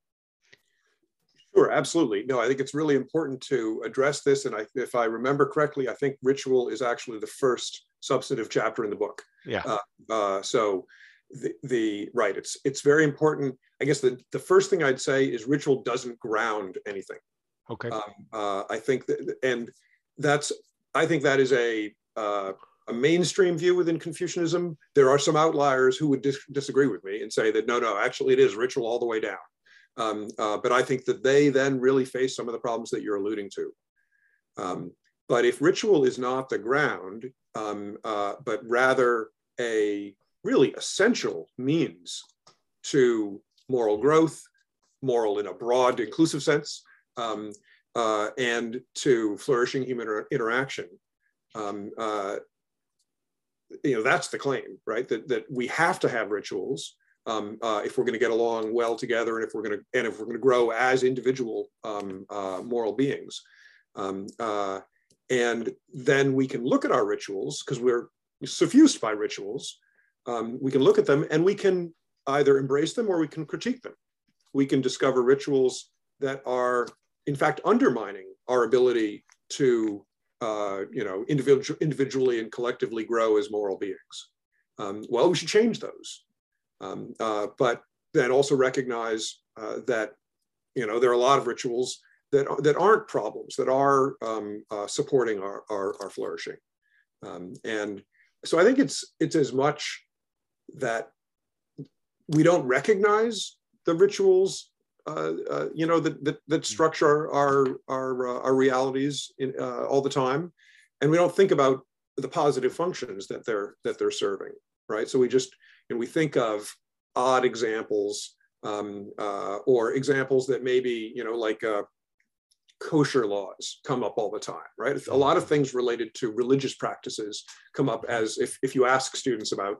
Sure, absolutely. No, I think it's really important to address this. And I, if I remember correctly, I think ritual is actually the first substantive chapter in the book. Yeah. Uh, uh, so the, the right, it's it's very important. I guess the, the first thing I'd say is ritual doesn't ground anything. Okay. Um, uh, I think that, and that's I think that is a uh, a mainstream view within Confucianism. There are some outliers who would dis disagree with me and say that no, no, actually it is ritual all the way down. Um, uh, but I think that they then really face some of the problems that you're alluding to. Um, but if ritual is not the ground, um, uh, but rather a really essential means to moral growth, moral in a broad, inclusive sense, um, uh, and to flourishing human inter interaction, um, uh, you know that's the claim right that, that we have to have rituals um, uh, if we're going to get along well together and if we're going to and if we're going to grow as individual um, uh, moral beings um, uh, and then we can look at our rituals because we're suffused by rituals um, we can look at them and we can either embrace them or we can critique them we can discover rituals that are in fact undermining our ability to uh, you know, individual, individually and collectively grow as moral beings. Um, well, we should change those. Um, uh, but then also recognize uh, that, you know, there are a lot of rituals that, that aren't problems, that are um, uh, supporting our, our, our flourishing. Um, and so I think it's, it's as much that we don't recognize the rituals uh, uh, you know, that, that, that mm. structure our, our, uh, our realities in, all the time. And we don't think about the positive functions that they're, that they're serving, right? So we just, and we think of odd examples um, uh, or examples that maybe, you know, like uh, kosher laws come up all the time, right? A lot of mm. things related to religious practices come up as if, if you ask students about,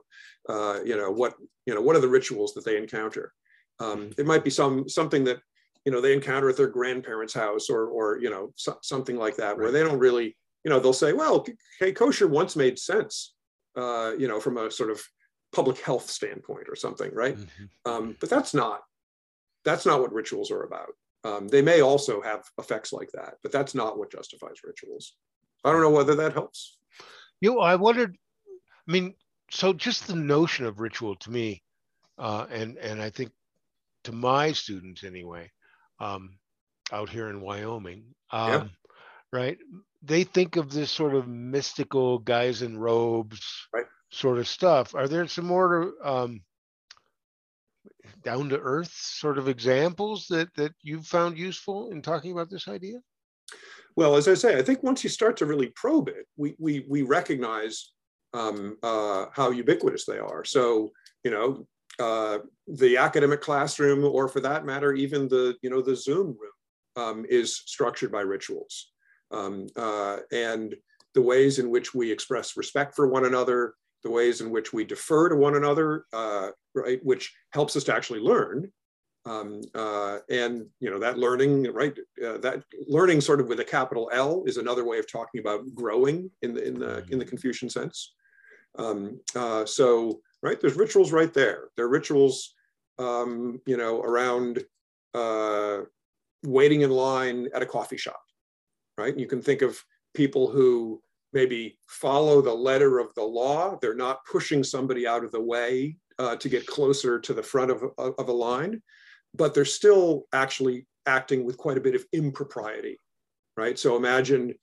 uh, you know, what, you know, what are the rituals that they encounter? Um, it might be some something that you know they encounter at their grandparents' house or or you know so, something like that, where they don't really you know they'll say, well, hey, kosher once made sense, uh, you know, from a sort of public health standpoint or something, right? Mm-hmm. Um, but that's not that's not what rituals are about. Um, they may also have effects like that, but that's not what justifies rituals. I don't know whether that helps. You know, I wondered. I mean, so just the notion of ritual to me, uh, and and I think to my students anyway, um, out here in Wyoming, um, yeah. right? They think of this sort of mystical guys in robes, right. Sort of stuff. Are there some more um, down to earth sort of examples that that you've found useful in talking about this idea? Well, as I say, I think once you start to really probe it, we we we recognize um, uh, how ubiquitous they are. So you know, uh, the academic classroom, or for that matter, even the you know the Zoom room, um, is structured by rituals, um, uh, and the ways in which we express respect for one another, the ways in which we defer to one another, uh, right, which helps us to actually learn. Um, uh, and you know that learning, right? Uh, that learning, sort of with a capital L, is another way of talking about growing in the in the in the Confucian sense. Um, uh, so right, there's rituals right there. There are rituals, um, you know, around uh, waiting in line at a coffee shop, right? And You can think of people who maybe follow the letter of the law. They're not pushing somebody out of the way uh, to get closer to the front of, of a line, but they're still actually acting with quite a bit of impropriety, right? So imagine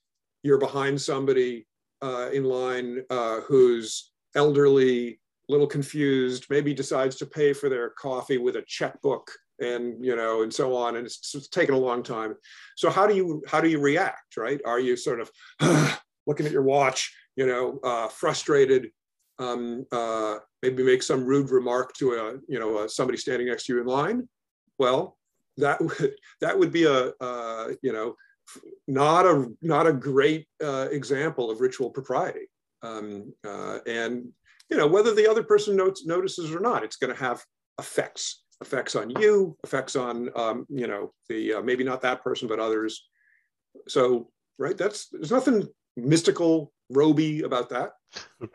you're behind somebody uh, in line uh, who's elderly, a little confused, maybe decides to pay for their coffee with a checkbook and you know and so on and it's, it's taken a long time so how do you how do you react right are you sort of <sighs> looking at your watch, you know, uh, frustrated, um, uh, maybe make some rude remark to a, you know, somebody standing next to you in line. Well, that would <laughs> that would be a, uh, you know, not a not a great uh, example of ritual propriety. Um, uh, and you know, whether the other person notes, notices or not, it's going to have effects effects on you, effects on um, you know the uh, maybe not that person but others. So right, that's there's nothing mystical, roby about that. <laughs>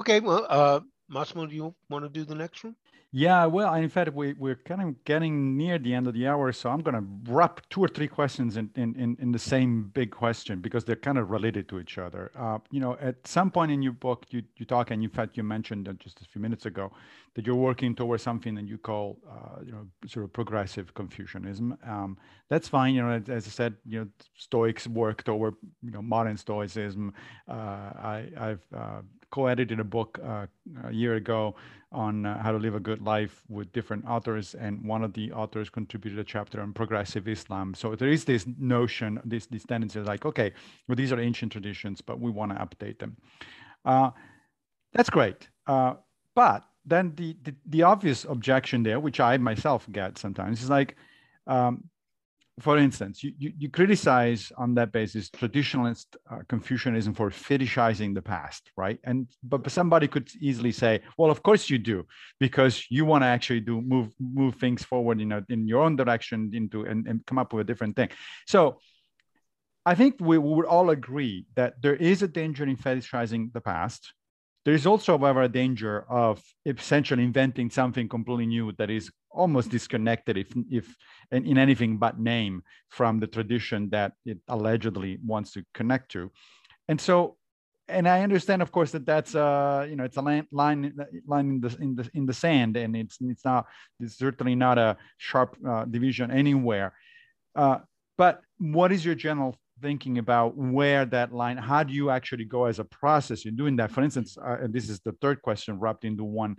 okay, well, uh, Massimo, do you want to do the next one? Yeah, well, in fact, we, we're kind of getting near the end of the hour, so I'm going to wrap two or three questions in, in, in, in, the same big question because they're kind of related to each other. Uh, you know, at some point in your book, you, you talk, and in fact, you mentioned just a few minutes ago that you're working towards something that you call, uh, you know, sort of progressive Confucianism. Um, that's fine. You know, as, I said, you know, Stoics worked over, you know, modern Stoicism. Uh, I, have uh, co-edited a book uh, a year ago on uh, how to live a good life with different authors, and one of the authors contributed a chapter on progressive Islam. So there is this notion, this this tendency, like, okay, well, these are ancient traditions, but we want to update them. Uh, that's great, but then the, the, the obvious objection there, which I myself get sometimes, is like, um, for instance, you, you, you, criticize on that basis traditionalist uh, Confucianism for fetishizing the past, right? And but somebody could easily say, well, of course you do, because you want to actually do move move things forward, in know, in your own direction into and, and come up with a different thing. So I think we would all agree that there is a danger in fetishizing the past. There is also, however, a danger of essentially inventing something completely new that is almost disconnected, if, if in, in anything but name, from the tradition that it allegedly wants to connect to. And so, and I understand, of course, that that's uh, you know it's a line line line in the in the in the sand, and it's it's not it's certainly not a sharp uh, division anywhere. Uh, but what is your general thinking about where that line how do you actually go as a process in doing that? For instance uh, and this is the third question wrapped into one.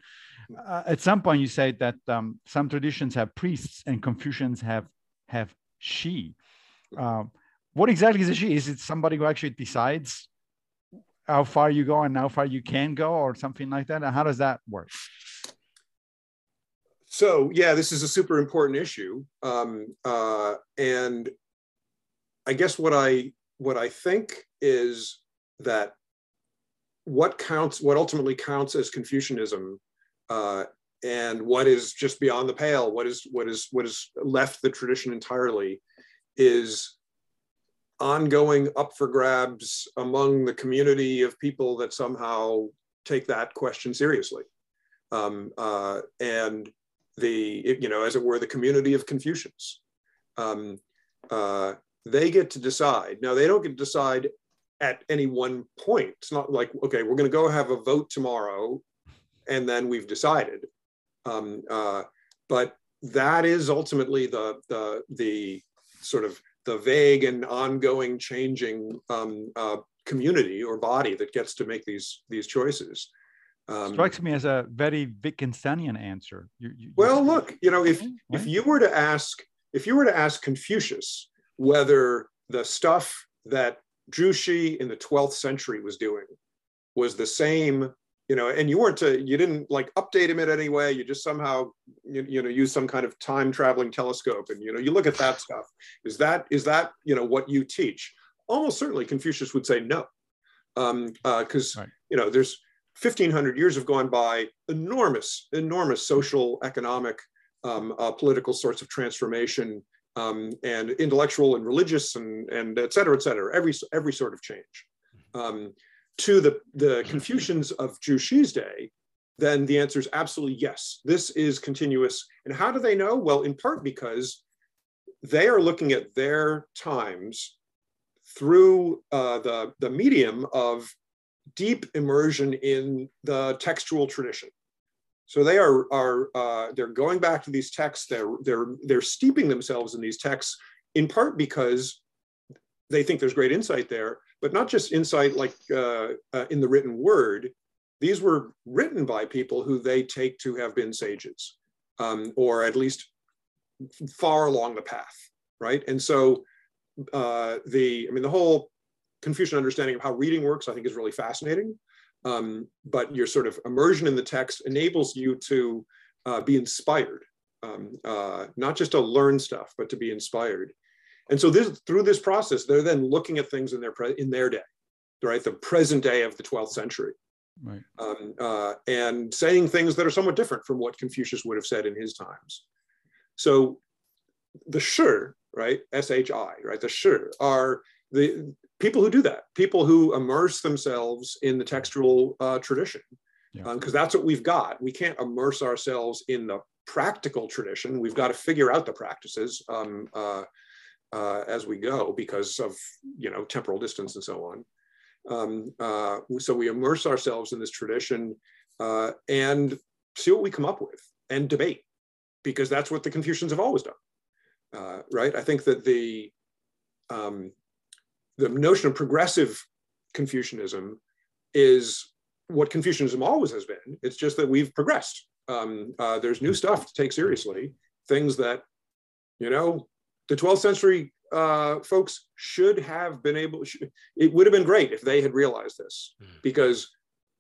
Uh, at some point you say that um, some traditions have priests and confucians have have she. Um, what exactly is a shi is it somebody who actually decides how far you go and how far you can go or something like that? And how does that work? So yeah this is a super important issue. Um, uh, and I guess what I what I think is that what counts, what ultimately counts as Confucianism, uh, and what is just beyond the pale, what is what is what is left the tradition entirely, is ongoing up for grabs among the community of people that somehow take that question seriously. Um, uh, and the, you know, as it were, the community of Confucians. Um, uh, they get to decide. Now, they don't get to decide at any one point. It's not like, okay, we're going to go have a vote tomorrow and then we've decided. Um, uh, but that is ultimately the, the, the sort of the vague and ongoing changing um, uh, community or body that gets to make these these choices. Um, Strikes me as a very Wittgensteinian answer. You, you, well, look, you know, if if you were to ask if you were to ask Confucius whether the stuff that Zhu Xi in the 12th century was doing was the same you know, and you weren't to, you didn't like update him in any way. You just somehow, you, you know, use some kind of time traveling telescope, and you know, you look at that stuff. Is that is that you know what you teach? Almost certainly, Confucius would say no, because um, uh, right. you know, there's 1500 years have gone by, enormous, enormous social, economic, um, uh, political sorts of transformation, um, and intellectual and religious, and and et cetera, et cetera. Every every sort of change. Um, to the, the Confucians of Zhu Xi's day, then the answer is absolutely yes. This is continuous. And how do they know? Well, in part because they are looking at their times through uh, the, the medium of deep immersion in the textual tradition. So they are, are uh, they're going back to these texts, they're, they're, they're steeping themselves in these texts, in part because they think there's great insight there, but not just insight like uh, uh, in the written word. These were written by people who they take to have been sages, um, or at least far along the path, right? And so uh, the, I mean, the whole Confucian understanding of how reading works, I think, is really fascinating. Um, but your sort of immersion in the text enables you to uh, be inspired, um, uh, not just to learn stuff, but to be inspired. And so this, through this process, they're then looking at things in their, in their day, right? The present day of the 12th century. Right. Um, uh, and saying things that are somewhat different from what Confucius would have said in his times. So the shi, right, S-H-I, right, the shi are the people who do that, people who immerse themselves in the textual uh, tradition, because yeah. um, that's what we've got. We can't immerse ourselves in the practical tradition. We've got to figure out the practices. Um, uh, uh, as we go because of you know temporal distance and so on. Um, uh, so we immerse ourselves in this tradition uh, and see what we come up with and debate because that's what the Confucians have always done, uh, right? I think that the um, the notion of progressive Confucianism is what Confucianism always has been. It's just that we've progressed. Um, uh, there's new stuff to take seriously, things that you know the 12th century uh, folks should have been able, should, it would have been great if they had realized this mm. because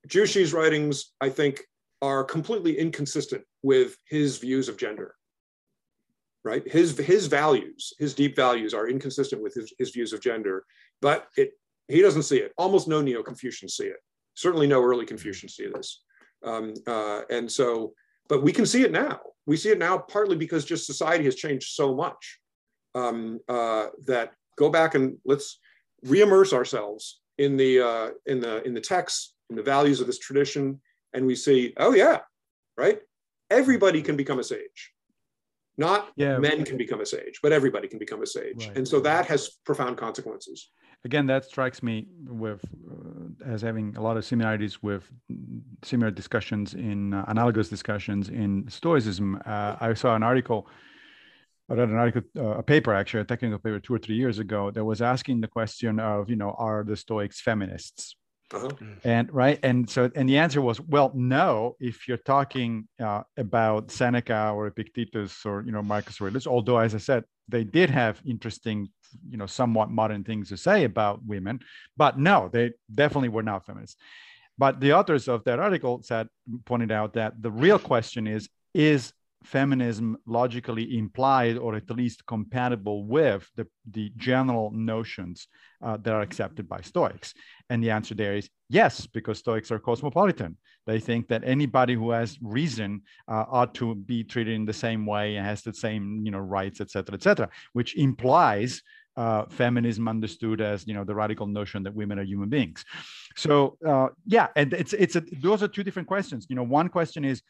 Zhu Xi's writings, I think, are completely inconsistent with his views of gender. Right? His, his values, his deep values are inconsistent with his, his views of gender, but it, he doesn't see it. Almost no Neo Confucians see it. Certainly no early Confucians see this. Um, uh, and so, but we can see it now. We see it now partly because just society has changed so much um, uh, that go back and let's reimmerse ourselves in the uh, in the in the texts, in the values of this tradition, and we see, oh yeah, right. Everybody can become a sage. Not yeah. men can become a sage, but everybody can become a sage, right. and so that has profound consequences. Again, that strikes me with uh, as having a lot of similarities with similar discussions in uh, analogous discussions in Stoicism. Uh, I saw an article I read an article, uh, a paper actually, a technical paper two or three years ago that was asking the question of, you know, are the Stoics feminists? Uh-huh. Mm. And right, and so, and the answer was, well, no. If you're talking uh, about Seneca or Epictetus or you know Marcus Aurelius, although as I said, they did have interesting, you know, somewhat modern things to say about women, but no, they definitely were not feminists. But the authors of that article said, pointed out that the real question is, is feminism logically implied or at least compatible with the, the general notions uh, that are accepted by Stoics? And the answer there is yes, because Stoics are cosmopolitan. They think that anybody who has reason uh, ought to be treated in the same way and has the same, you know, rights, et cetera, et cetera, which implies uh, feminism understood as you know the radical notion that women are human beings. So uh, yeah, and it's it's a, those are two different questions. You know, one question is,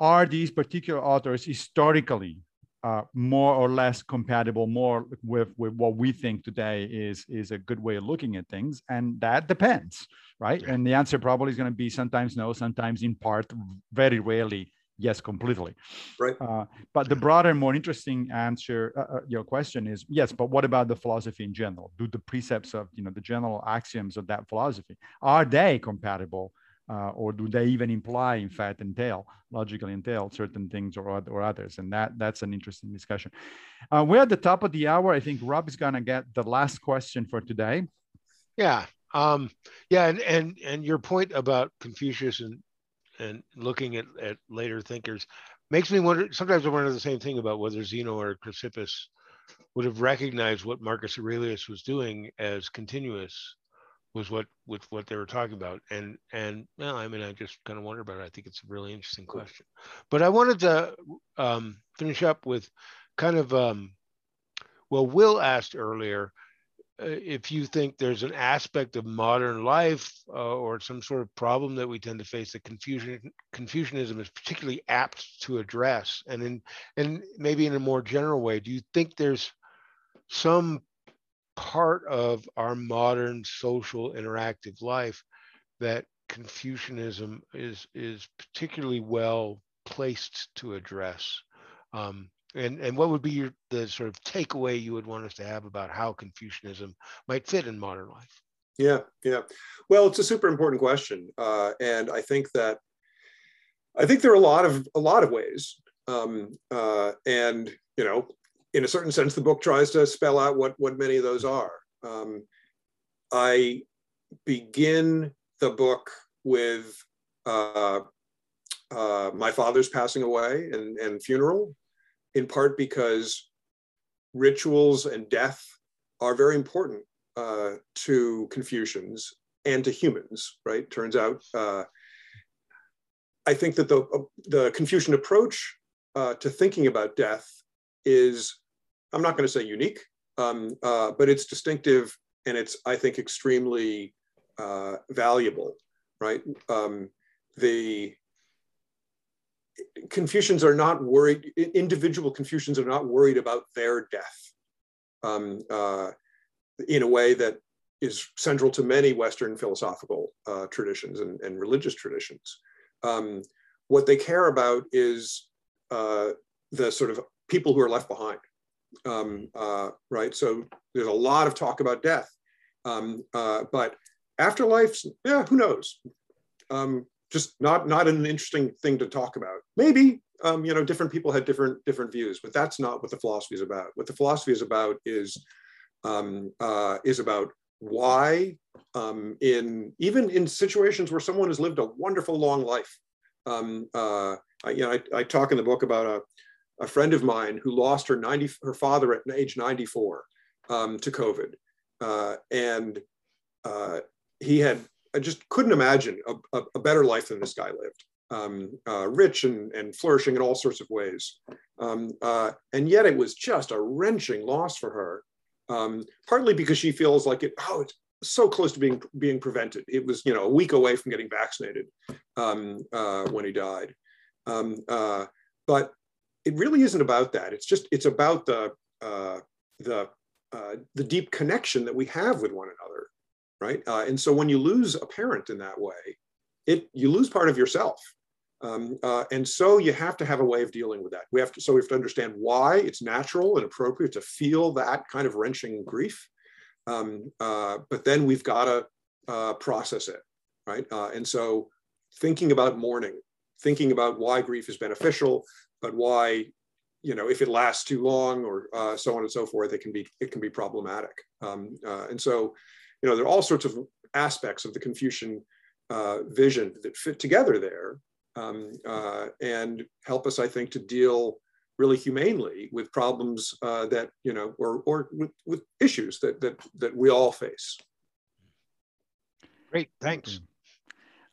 are these particular authors historically uh, more or less compatible more with, with what we think today is is a good way of looking at things and that depends right and the answer probably is going to be sometimes no sometimes in part very rarely yes completely. Right. Uh, but the broader more interesting answer uh, uh, your question is yes but what about the philosophy in general? Do the precepts of you know the general axioms of that philosophy are they compatible uh, or do they even imply in fact entail logically entail certain things or, or others? And that that's an interesting discussion. Uh, we're at the top of the hour. I think rob is going to get the last question for today. Yeah um yeah and and and your point about confucius and and looking at, at later thinkers makes me wonder sometimes i wonder the same thing about whether zeno or chrysippus would have recognized what marcus aurelius was doing as continuous was what with what they were talking about. And and well i mean i just kind of wonder about it. I think it's a really interesting question. But i wanted to um, finish up with kind of um, well will asked earlier if you think there's an aspect of modern life uh, or some sort of problem that we tend to face that confucianism is particularly apt to address and in and maybe in a more general way do you think there's some part of our modern social interactive life that Confucianism is is particularly well placed to address. Um, and and what would be your, the sort of takeaway you would want us to have about how Confucianism might fit in modern life? Yeah, yeah. Well, it's a super important question, uh, and I think that I think there are a lot of a lot of ways, um, uh, and you know, in a certain sense, the book tries to spell out what, what many of those are. Um, I begin the book with uh, uh, my father's passing away and, and funeral, in part because rituals and death are very important uh, to Confucians and to humans, right? Turns out, uh, I think that the, the Confucian approach uh, to thinking about death is, I'm not going to say unique, um, uh, but it's distinctive and it's, I think, extremely uh, valuable, right? Um, the Confucians are not worried, individual Confucians are not worried about their death um, uh, in a way that is central to many Western philosophical uh, traditions and, and, religious traditions. Um, what they care about is uh, the sort of people who are left behind, um, uh, right? So there's a lot of talk about death, um, uh, but afterlife, yeah, who knows? Just not not an interesting thing to talk about. Maybe um, you know different people had different different views, but that's not what the philosophy is about. What the philosophy is about is um, uh, is about why um, in even in situations where someone has lived a wonderful long life. Um, uh, I, you know, I, I, talk in the book about a, a friend of mine who lost her 90, her father at age 94 um, to COVID. Uh, and uh, he had, I just couldn't imagine a, a, a better life than this guy lived. Um, uh, rich and, and flourishing in all sorts of ways. Um, uh, and yet it was just a wrenching loss for her, um, partly because she feels like it, oh, it's so close to being, being prevented. It was, you know, a week away from getting vaccinated um, uh, when he died. Um, uh, but it really isn't about that. It's just it's about the uh, the uh, the deep connection that we have with one another, right? Uh, and so when you lose a parent in that way, it you lose part of yourself. Um, uh, and so you have to have a way of dealing with that. We have to so we have to understand why it's natural and appropriate to feel that kind of wrenching grief. Um, uh, but then we've got to uh, process it, right? and so thinking about mourning, thinking about why grief is beneficial, but why you know if it lasts too long or uh, so on and so forth it can be it can be problematic um, uh, and so you know there are all sorts of aspects of the confucian uh, vision that fit together there um, uh, and help us, I think, to deal really humanely with problems uh, that you know, or or with, with issues that that that we all face. Great, thanks.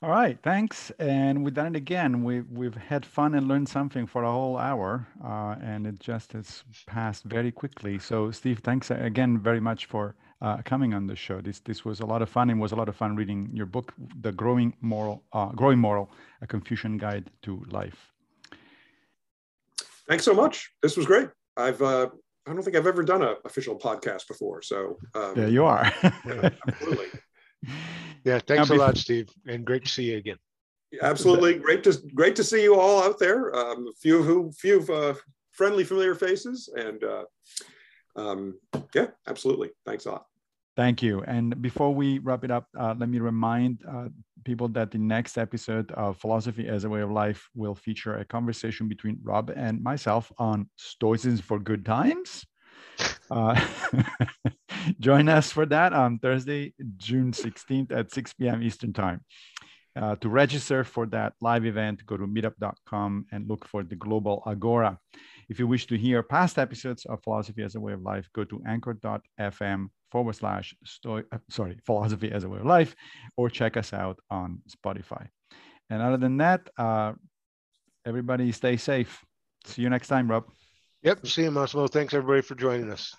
All right, thanks. And we've done it again. We've we've had fun and learned something for a whole hour, uh, and it just has passed very quickly. So, Steve, thanks again very much for uh, coming on the show. This this was a lot of fun. and was a lot of fun reading your book, The Growing Moral, uh, Growing Moral: A Confucian Guide to Life. Thanks so much. This was great. I've uh, I don't think I've ever done an official podcast before. So um, there you are. yeah, absolutely. <laughs> Yeah, thanks a lot, Steve, and great to see you again. Absolutely, great to great to see you all out there. Um, a few who few uh, friendly, familiar faces, and uh, um, yeah, absolutely. Thanks a lot. Thank you. And before we wrap it up, uh, let me remind uh, people that the next episode of Philosophy as a Way of Life will feature a conversation between Rob and myself on Stoicism for Good Times. <laughs> Uh, <laughs> join us for that on Thursday, June 16th at 6 p.m. Eastern Time. Uh, to register for that live event, go to meetup.com and look for the Global Agora. If you wish to hear past episodes of Philosophy as a Way of Life, go to anchor.fm forward slash story, uh, sorry, <laughs> philosophy as a way of life, or check us out on Spotify. And other than that, uh, everybody stay safe. See you next time, Rob. Yep. See you, Massimo. Thanks everybody for joining us.